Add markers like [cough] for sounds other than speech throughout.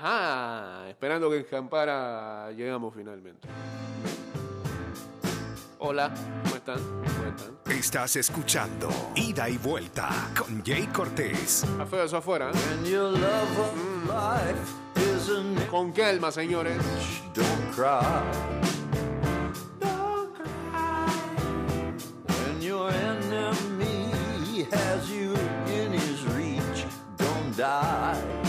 Ajá, esperando que escampara, llegamos finalmente. Hola, ¿cómo están? ¿Cómo están? Estás escuchando Ida y Vuelta con Jay Cortés. Feo eso afuera. ¿eh? An Con calma, señores. Don't cry. When your enemy has you in his reach, don't die.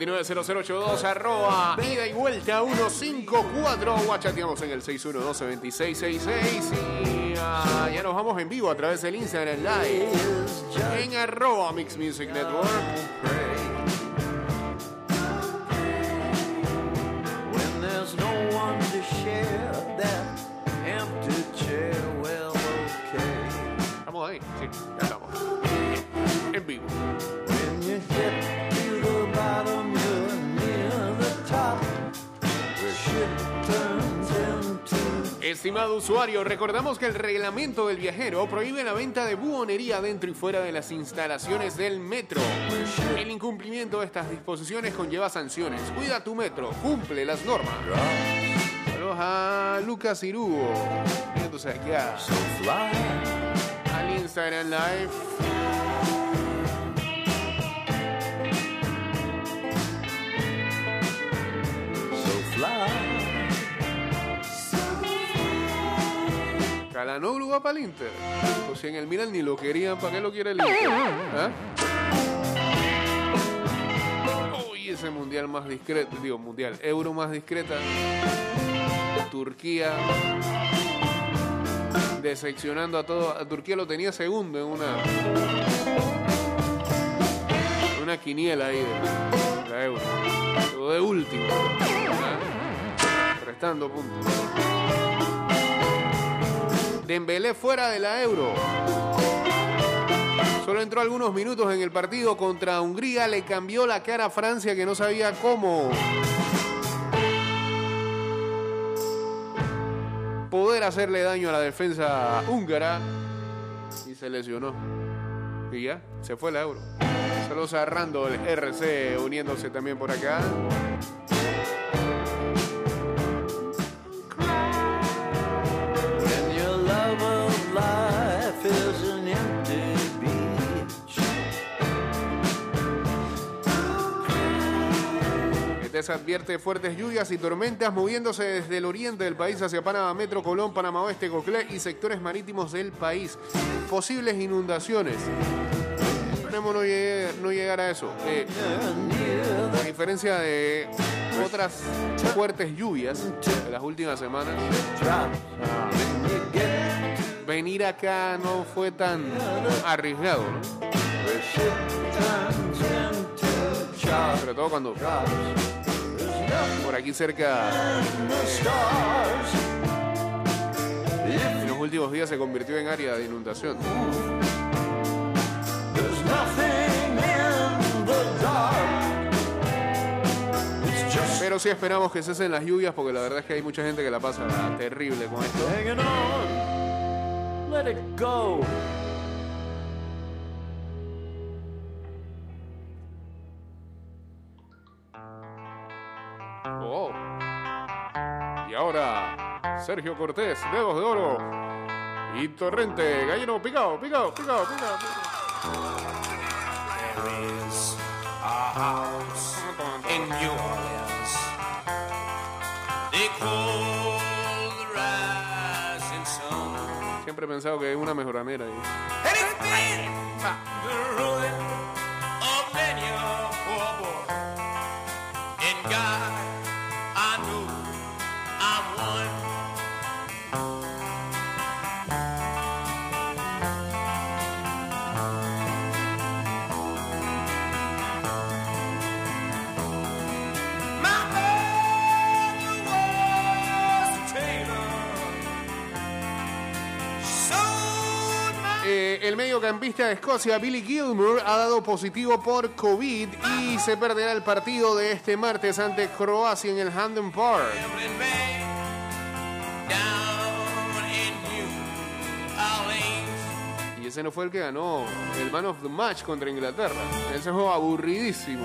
229-0082, arroba, ida y vuelta 154. Guachateamos en el 612-2666. Y ah, ya nos vamos en vivo a través del Instagram Live. En arroba Mix Music Network. Estamos ahí, sí, estamos. En vivo. Estimado usuario, recordamos que el reglamento del viajero prohíbe la venta de buonería dentro y fuera de las instalaciones del metro. El incumplimiento de estas disposiciones conlleva sanciones. Cuida tu metro, cumple las normas. Saludos a Lucas Irugo, viéndose aquí al Instagram Live. Calanoglu va para el Inter. O si en el Milan ni lo querían, ¿para qué lo quiere el Inter? ¿Ah? Uy, ese mundial más discreto, digo, mundial, euro más discreta. Turquía. Decepcionando a todo. A Turquía lo tenía segundo en una. Una quiniela ahí de la euro. De último. Restando puntos. Dembélé fuera de la Euro. Solo entró algunos minutos en el partido contra Hungría, le cambió la cara a Francia que no sabía cómo poder hacerle daño a la defensa húngara y se lesionó. Y ya, se fue la Euro. Saludos a Randall RC uniéndose también por acá. ETES advierte fuertes lluvias y tormentas moviéndose desde el oriente del país hacia Panamá Metro, Colón, Panamá Oeste, Coclé y sectores marítimos del país. Posibles inundaciones. Esperemos no, llegue- no llegar a eso. Eh, a diferencia de otras fuertes lluvias de las últimas semanas, venir acá no fue tan arriesgado, sobre todo cuando por aquí cerca en los últimos días se convirtió en área de inundación. Pero sí esperamos que cesen las lluvias porque la verdad es que hay mucha gente que la pasa terrible con esto. Oh. Y ahora, Sergio Cortés, dedos de oro. Y Torrente, gallino, picado, picado, picado, picado. There is a house in New Orleans. They call the rising sun. Siempre he pensado que es una mejoranera. ahí. Eh, El mediocampista de Escocia, Billy Gilmour, ha dado positivo por COVID y se perderá el partido de este martes ante Croacia en el Hampden Park. Y ese no fue el que ganó el Man of the Match contra Inglaterra. Ese juego aburridísimo.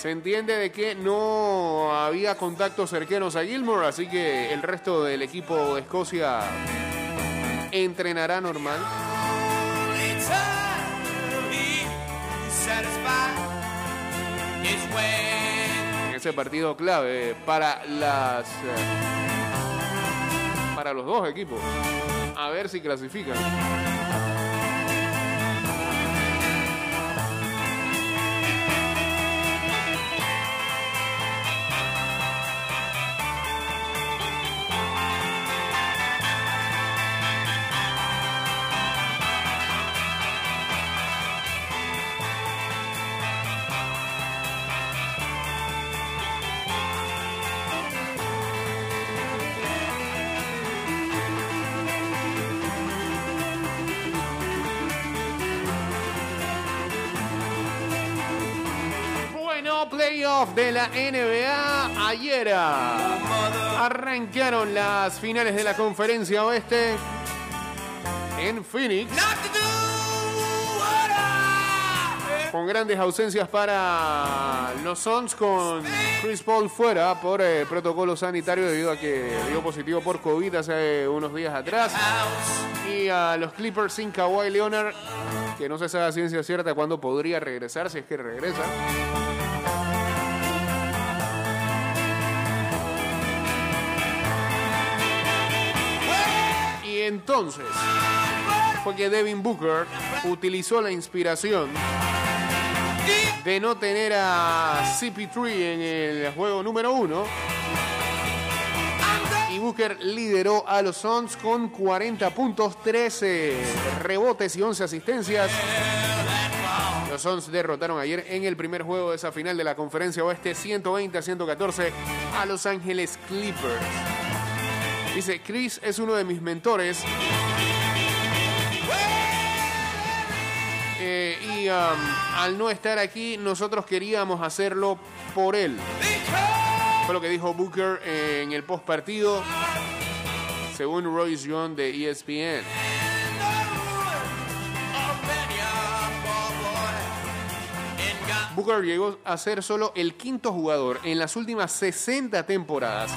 Se entiende de que no había contactos cercanos a Gilmour, así que el resto del equipo de Escocia entrenará normal. En ese partido clave para las eh, para los dos equipos. A ver si clasifican. Playoff de la NBA. Ayer arrancaron las finales de la conferencia oeste en Phoenix. Con grandes ausencias para los Suns con Chris Paul fuera por eh, protocolo sanitario debido a que dio positivo por COVID hace unos días atrás. Y a los Clippers sin Kawhi Leonard, que no se sabe a ciencia cierta cuándo podría regresar, si es que regresa. Entonces fue que Devin Booker utilizó la inspiración de no tener a CP3 en el juego número uno. Y Booker lideró a los Suns con 40 puntos, 13 rebotes y 11 asistencias. Los Suns derrotaron ayer en el primer juego de esa final de la conferencia oeste 120 a 114 a Los Ángeles Clippers. Dice, Chris es uno de mis mentores. Eh, y um, al no estar aquí, nosotros queríamos hacerlo por él. Fue lo que dijo Booker eh, en el post partido, según Royce Young de ESPN. Booker llegó a ser solo el quinto jugador en las últimas 60 temporadas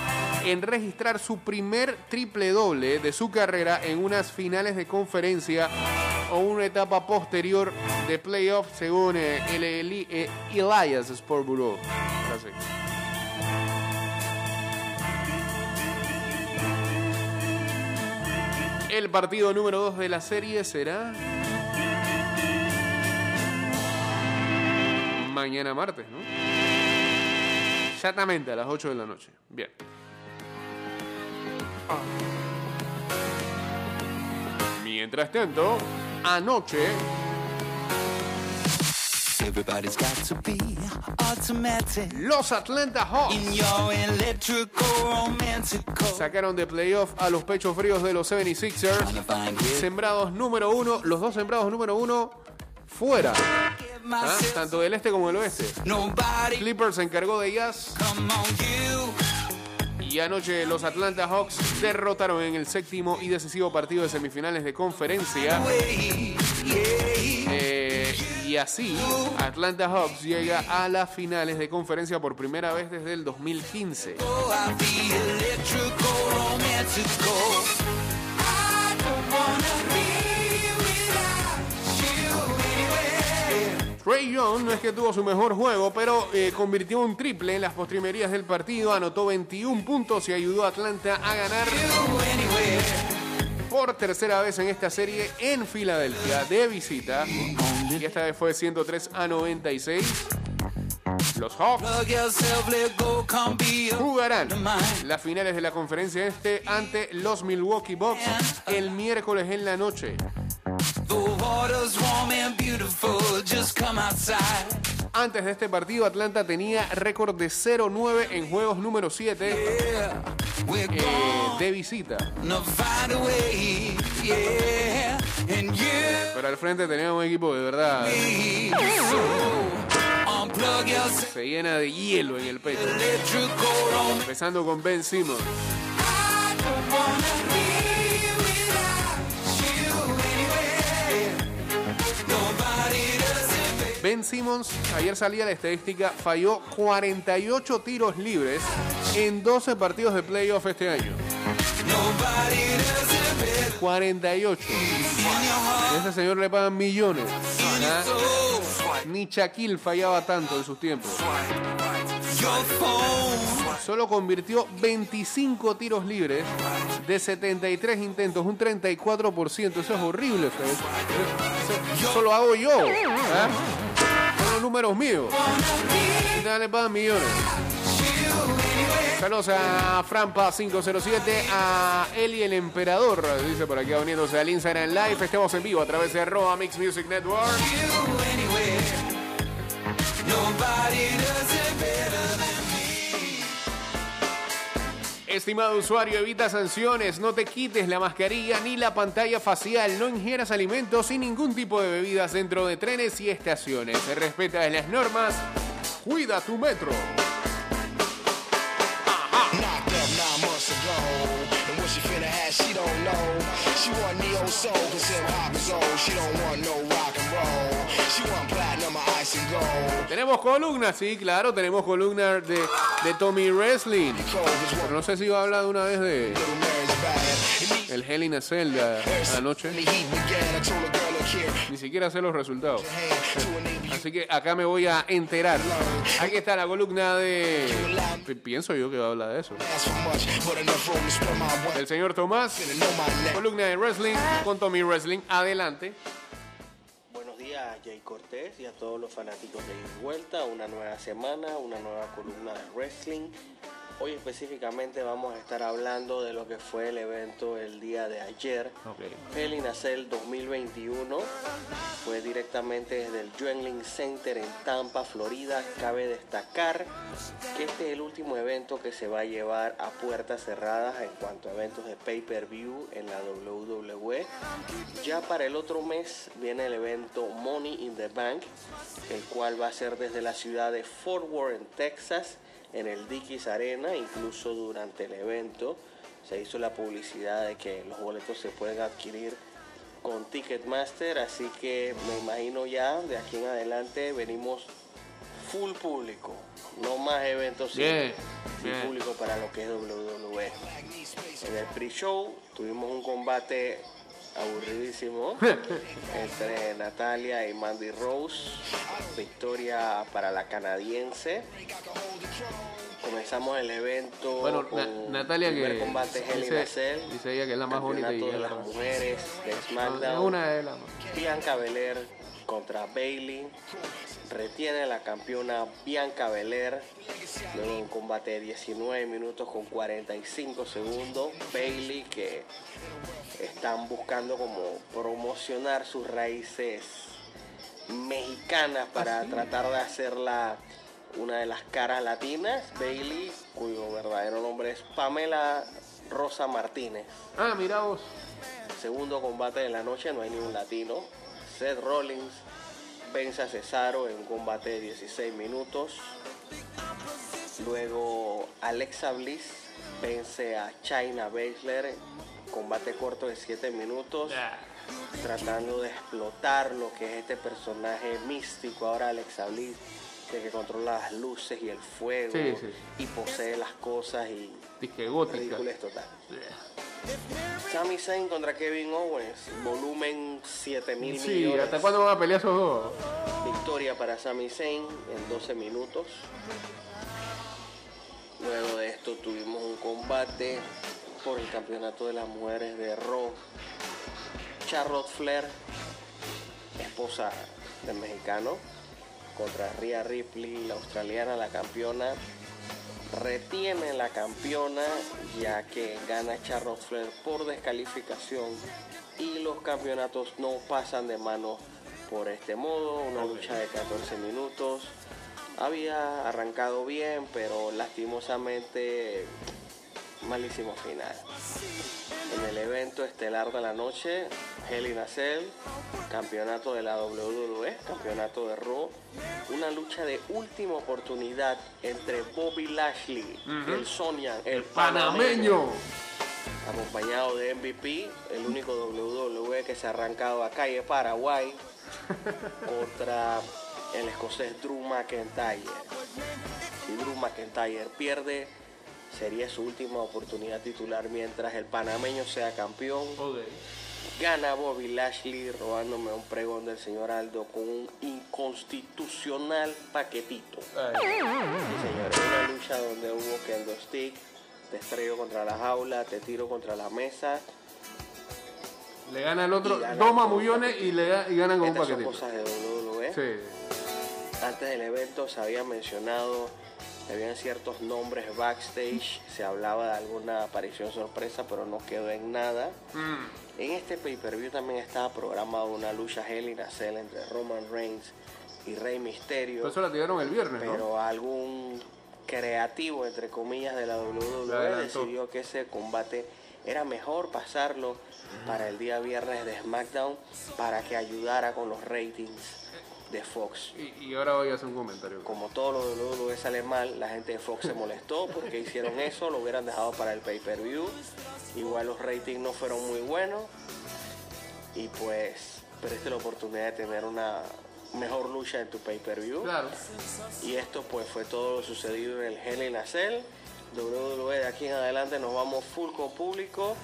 en registrar su primer triple doble de su carrera en unas finales de conferencia o una etapa posterior de playoff según eh, el, eh, Elias Sport Bureau. Sí. El partido número 2 de la serie será mañana martes, ¿no? Exactamente a las 8 de la noche. Bien. Mientras tanto, anoche Everybody's got to be automatic los Atlanta Hawks sacaron de playoff a los pechos fríos de los 76ers. Trying to find it. Sembrados número uno, los dos sembrados número uno fuera, ¿ah? tanto del este como del oeste. Clippers se encargó de you. Y anoche los Atlanta Hawks derrotaron en el séptimo y decisivo partido de semifinales de conferencia. Eh, y así, Atlanta Hawks llega a las finales de conferencia por primera vez desde el 2015. Trey Young no es que tuvo su mejor juego, pero eh, convirtió un triple en las postrimerías del partido, anotó 21 puntos y ayudó a Atlanta a ganar por tercera vez en esta serie en Filadelfia de visita. Y esta vez fue 103 a 96. Los Hawks jugarán las finales de la conferencia este ante los Milwaukee Bucks el miércoles en la noche. The water's warm and beautiful, just come outside. Antes de este partido, Atlanta tenía récord de 0-9 en juegos número 7 Yeah, we're gone. de visita. Pero al frente tenía un equipo de verdad se llena de hielo en el pecho. Empezando con Ben Simmons. Simmons, ayer salía la estadística, falló 48 tiros libres en 12 partidos de playoff este año. Nobody does it better 48. in your heart. A ese señor le pagan millones. Ni Shaquille fallaba tanto en sus tiempos. Solo convirtió 25 tiros libres de 73 intentos, un 34%. Eso es horrible, Fred. Eso lo hago yo. ¿ah? Números míos. Y nada, le pagan millones. Saludos a Frampa507, a Eli el Emperador, dice por aquí uniéndose al Instagram Live. Estamos en vivo a través de arroba Mix Music Network. Estimado usuario, evita sanciones, no te quites la mascarilla ni la pantalla facial, no ingieras alimentos y ningún tipo de bebidas dentro de trenes y estaciones. Respeta las normas, cuida tu metro. Tenemos columna, sí, claro, tenemos columna de, de Tommy Wrestling. Pero no sé si va a hablar de una vez de el Hell in a Cell de anoche. Ni siquiera sé los resultados. Así que acá me voy a enterar. Aquí está la columna de... Pi- Pienso yo que va a hablar de eso. El señor Tomás, columna de wrestling con Tommy Wrestling. Adelante. A Jay Cortés y a todos los fanáticos de Vuelta. Una nueva semana, una nueva columna de wrestling. Hoy específicamente vamos a estar hablando de lo que fue el evento el día de ayer. Hell in a Cell 2021 fue directamente desde el Yuengling Center en Tampa, Florida. Cabe destacar que este es el último evento que se va a llevar a puertas cerradas en cuanto a eventos de pay-per-view en la WWE. Ya para el otro mes viene el evento Money in the Bank, el cual va a ser desde la ciudad de Fort Worth, en Texas, en el Dickies Arena. Incluso durante el evento se hizo la publicidad de que los boletos se pueden adquirir con Ticketmaster, así que me imagino ya de aquí en adelante venimos full público, no más eventos Bien, sin público para lo que es WWE. En el pre-show tuvimos un combate aburridísimo [laughs] entre Natalia y Mandy Rose. Victoria para la canadiense. Comenzamos el evento Bueno, con Na- Natalia el que combate dice, dice ella que es la más bonita y de las mujeres de es SmackDown. una de las más. Bianca Belair contra Bailey. Retiene la campeona Bianca Belair. Luego un combate de 19 minutos con 45 segundos. Bailey que están buscando como promocionar sus raíces mexicanas para tratar de hacerla una de las caras latinas. Bailey, cuyo verdadero nombre es Pamela Rosa Martínez. Ah, mira vos. Segundo combate de la noche, no hay ni un latino. Seth Rollins vence a Cesaro en un combate de 16 minutos. Luego Alexa Bliss vence a China Baszler, combate corto de 7 minutos, tratando de explotar lo que es este personaje místico. Ahora Alexa Bliss, de que controla las luces y el fuego Sí, sí. y posee las cosas y Disque gótica. total. Sami Zayn contra Kevin Owens, volumen 7 mil Sí, millones. ¿hasta cuándo van a pelear esos dos? Victoria para Sami Zayn en 12 minutos. Luego de esto tuvimos un combate por el campeonato de las mujeres de Raw. Charlotte Flair, esposa del mexicano, contra Rhea Ripley, la australiana, la campeona. Retiene la campeona ya que gana Charlotte Flair por descalificación y los campeonatos no pasan de manos por este modo, una lucha de 14 minutos. Había arrancado bien, pero lastimosamente malísimo final. En el evento estelar de la noche, a Cell, campeonato de la WWE, campeonato de Raw, una lucha de última oportunidad entre Bobby Lashley, el Sonyan, el Panameño. acompañado de MVP, el único WWE que se ha arrancado a calle Paraguay, [laughs] contra el escocés Drew McIntyre. Si Drew McIntyre pierde, sería su última oportunidad titular mientras el panameño sea campeón. Gana Bobby Lashley robándome un pregón del señor Aldo con un inconstitucional paquetito. Sí, señores, una lucha donde hubo kendo stick, te estrello contra la jaula, te tiro contra la mesa. Le gana el otro gana dos mamullones y, le y ganan con un Estas son paquetito. cosas de WWE. Sí. Antes del evento se había mencionado ciertos nombres backstage, se hablaba de alguna aparición sorpresa, pero no quedó en nada. Mm. En este pay-per-view también estaba programada una lucha Hell in a Cell entre Roman Reigns y Rey Mysterio, Por eso la tiraron el viernes, ¿no? pero algún creativo, entre comillas, de la WWE decidió que ese combate era mejor pasarlo para el día viernes de SmackDown para que ayudara con los ratings de Fox. Y, y ahora voy a hacer un comentario. Como todo lo WWE sale mal, la gente de Fox se molestó porque hicieron eso, lo hubieran dejado para el pay-per-view. Igual los ratings no fueron muy buenos. Y pues perdiste la oportunidad de tener una mejor lucha en tu pay-per-view. Claro. Y esto pues fue todo lo sucedido en el Hell in a Cell. WWE de aquí en adelante nos vamos full con público.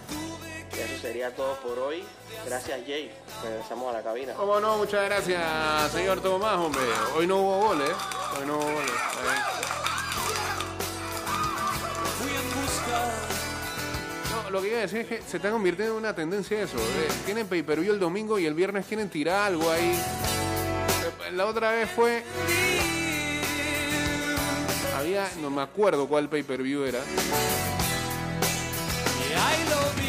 Y eso sería todo por hoy. Gracias Jay. Regresamos a la cabina. ¿Cómo no? Muchas gracias, señor Tomás, hombre. Hoy no hubo goles, ¿eh? Hoy no hubo goles. Busca No, lo que iba a decir es que se está convirtiendo en una tendencia eso. eh, Tienen pay-per-view el domingo y el viernes quieren tirar algo ahí. Eh, La otra vez fue... Había, no me acuerdo cuál pay-per-view era. y ahí lo vi. Eh, ah,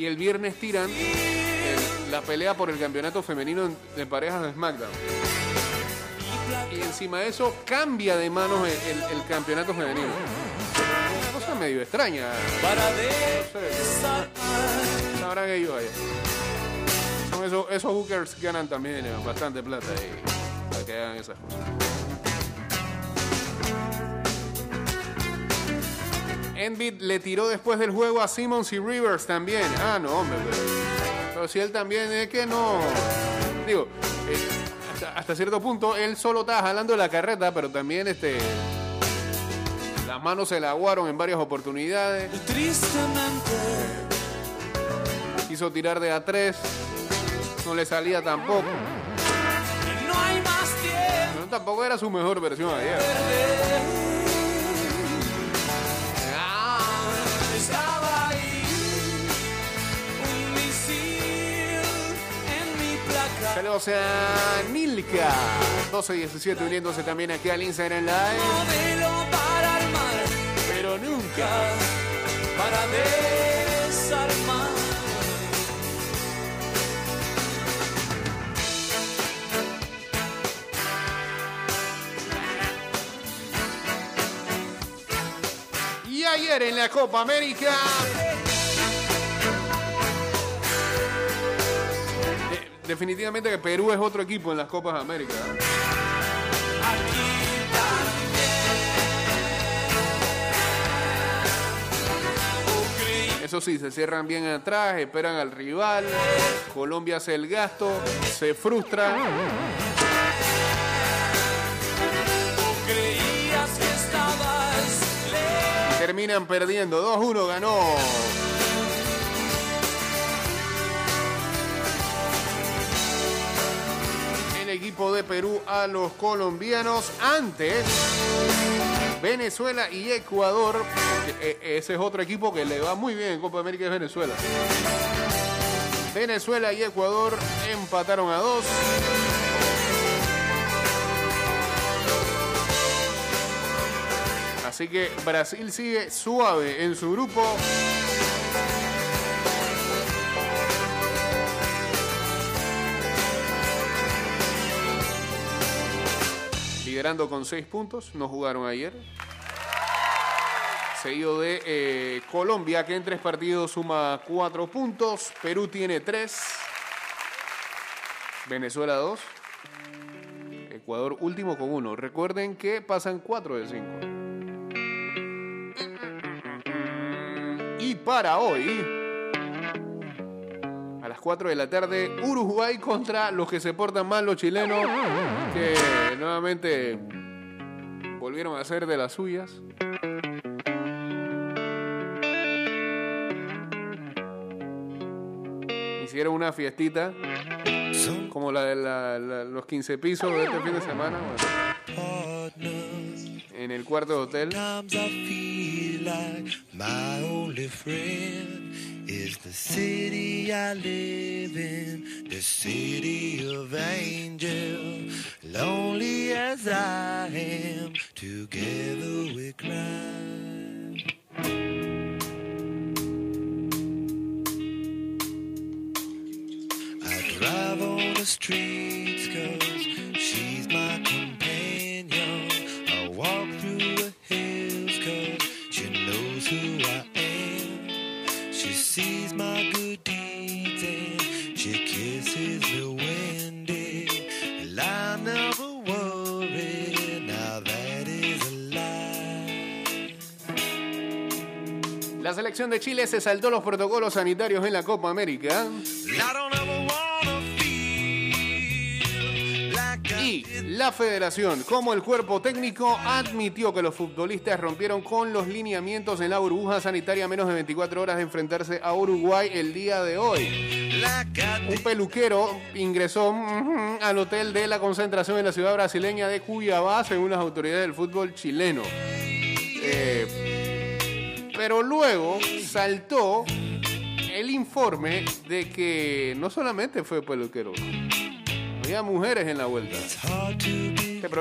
y el viernes tiran el- la pelea por el campeonato femenino en- de parejas de SmackDown. Y encima de eso cambia de manos el, el- el campeonato femenino. Una cosa medio extraña. No sé, sabrán ellos allá. Son esos, esos hookers ganan también eh, bastante plata y para que hagan esas cosas. Envid le tiró después del juego a Simmons y Rivers también. Ah, no, hombre. Pero, si él también es que no. Digo, eh, hasta, hasta cierto punto él solo estaba jalando la carreta, pero también este. Las manos se le aguaron en varias oportunidades. tristemente. Quiso tirar de A3. No le salía tampoco. No hay más tiempo. Pero tampoco era su mejor versión ayer. Saludos a Nilka. 1217 uniéndose también aquí al Instagram Live. Modelo para armar, Pero nunca. para desarmar. Y ayer en la Copa América. Definitivamente que Perú es otro equipo en las Copas América. Eso sí, se cierran bien atrás, esperan al rival. Colombia hace el gasto, se frustra. Terminan perdiendo. 2-1 ganó. Equipo de Perú a los colombianos. Antes, Venezuela y Ecuador. E- e- Ese es otro equipo que le va muy bien en Copa América es Venezuela. Venezuela y Ecuador empataron a dos. Así que Brasil sigue suave en su grupo. Liderando con 6 puntos. No jugaron ayer. Seguido de eh, Colombia, que en tres partidos suma 4 puntos. Perú tiene 3. Venezuela 2. Ecuador último con 1. Recuerden que pasan 4 de 5. Y para hoy, las 4 de la tarde, Uruguay contra los que se portan mal, los chilenos, que nuevamente volvieron a hacer de las suyas. Hicieron una fiestita como la de la- la- los 15 pisos de este fin de semana. bueno, en el cuarto de hotel. Sometimes I feel like my only friend is the city I live in, the city of angels. Lonely as I am, together we cry. I drive on the streets La selección de Chile se saltó los protocolos sanitarios en la Copa América y la federación, como el cuerpo técnico, admitió que los futbolistas rompieron con los lineamientos en la burbuja sanitaria a menos de 24 horas de enfrentarse a Uruguay el día de hoy. Un peluquero ingresó al hotel de la concentración en la ciudad brasileña de Cuiabá, según las autoridades del fútbol chileno. Eh, pero luego saltó el informe de que no solamente fue peluquero, había mujeres en la vuelta. Este programa